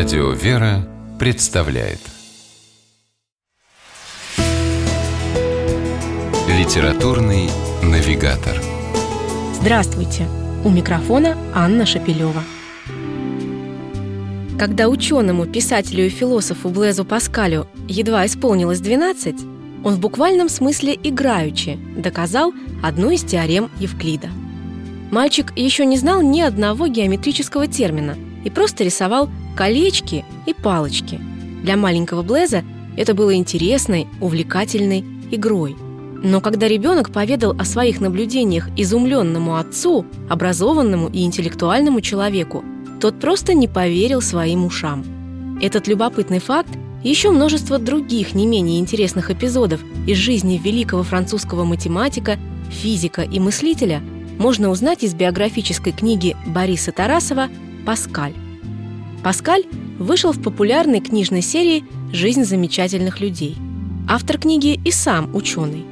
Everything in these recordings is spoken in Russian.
Радио «Вера» представляет Литературный навигатор Здравствуйте! У микрофона Анна Шапилева. Когда ученому, писателю и философу Блезу Паскалю едва исполнилось 12, он в буквальном смысле играючи доказал одну из теорем Евклида. Мальчик еще не знал ни одного геометрического термина и просто рисовал колечки и палочки. Для маленького Блеза это было интересной, увлекательной игрой. Но когда ребенок поведал о своих наблюдениях изумленному отцу, образованному и интеллектуальному человеку, тот просто не поверил своим ушам. Этот любопытный факт и еще множество других не менее интересных эпизодов из жизни великого французского математика, физика и мыслителя можно узнать из биографической книги Бориса Тарасова «Паскаль». Паскаль вышел в популярной книжной серии «Жизнь замечательных людей». Автор книги и сам ученый.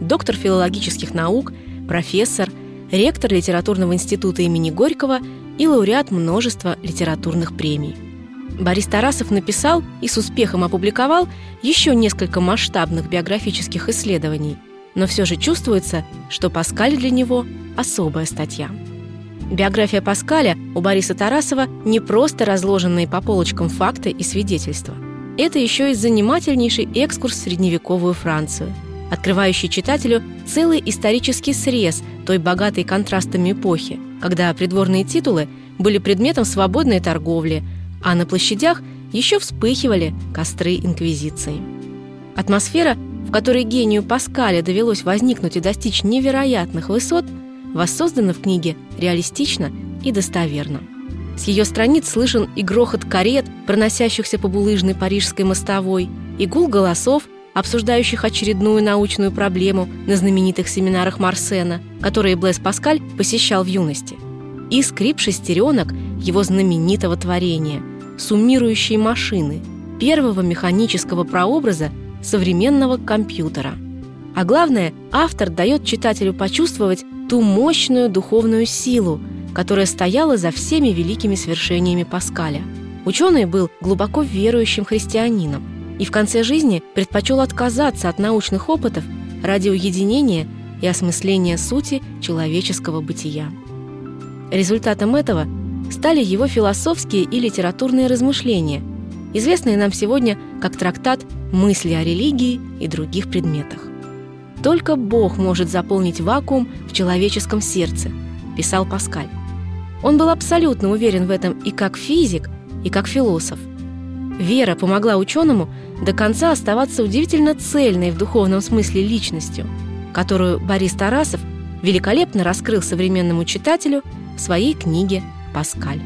Доктор филологических наук, профессор, ректор литературного института имени Горького и лауреат множества литературных премий. Борис Тарасов написал и с успехом опубликовал еще несколько масштабных биографических исследований, но все же чувствуется, что Паскаль для него – особая статья. Биография Паскаля у Бориса Тарасова не просто разложенные по полочкам факты и свидетельства. Это еще и занимательнейший экскурс в средневековую Францию, открывающий читателю целый исторический срез той богатой контрастами эпохи, когда придворные титулы были предметом свободной торговли, а на площадях еще вспыхивали костры инквизиции. Атмосфера, в которой гению Паскаля довелось возникнуть и достичь невероятных высот – воссоздана в книге реалистично и достоверно. С ее страниц слышен и грохот карет, проносящихся по булыжной парижской мостовой, и гул голосов, обсуждающих очередную научную проблему на знаменитых семинарах Марсена, которые Блэс Паскаль посещал в юности, и скрип шестеренок его знаменитого творения «Суммирующие машины», первого механического прообраза современного компьютера. А главное, автор дает читателю почувствовать ту мощную духовную силу, которая стояла за всеми великими свершениями Паскаля. Ученый был глубоко верующим христианином и в конце жизни предпочел отказаться от научных опытов ради уединения и осмысления сути человеческого бытия. Результатом этого стали его философские и литературные размышления, известные нам сегодня как трактат «Мысли о религии и других предметах». Только Бог может заполнить вакуум в человеческом сердце, писал Паскаль. Он был абсолютно уверен в этом и как физик, и как философ. Вера помогла ученому до конца оставаться удивительно цельной в духовном смысле личностью, которую Борис Тарасов великолепно раскрыл современному читателю в своей книге «Паскаль».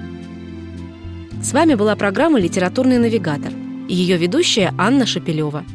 С вами была программа «Литературный навигатор» и ее ведущая Анна Шапилева –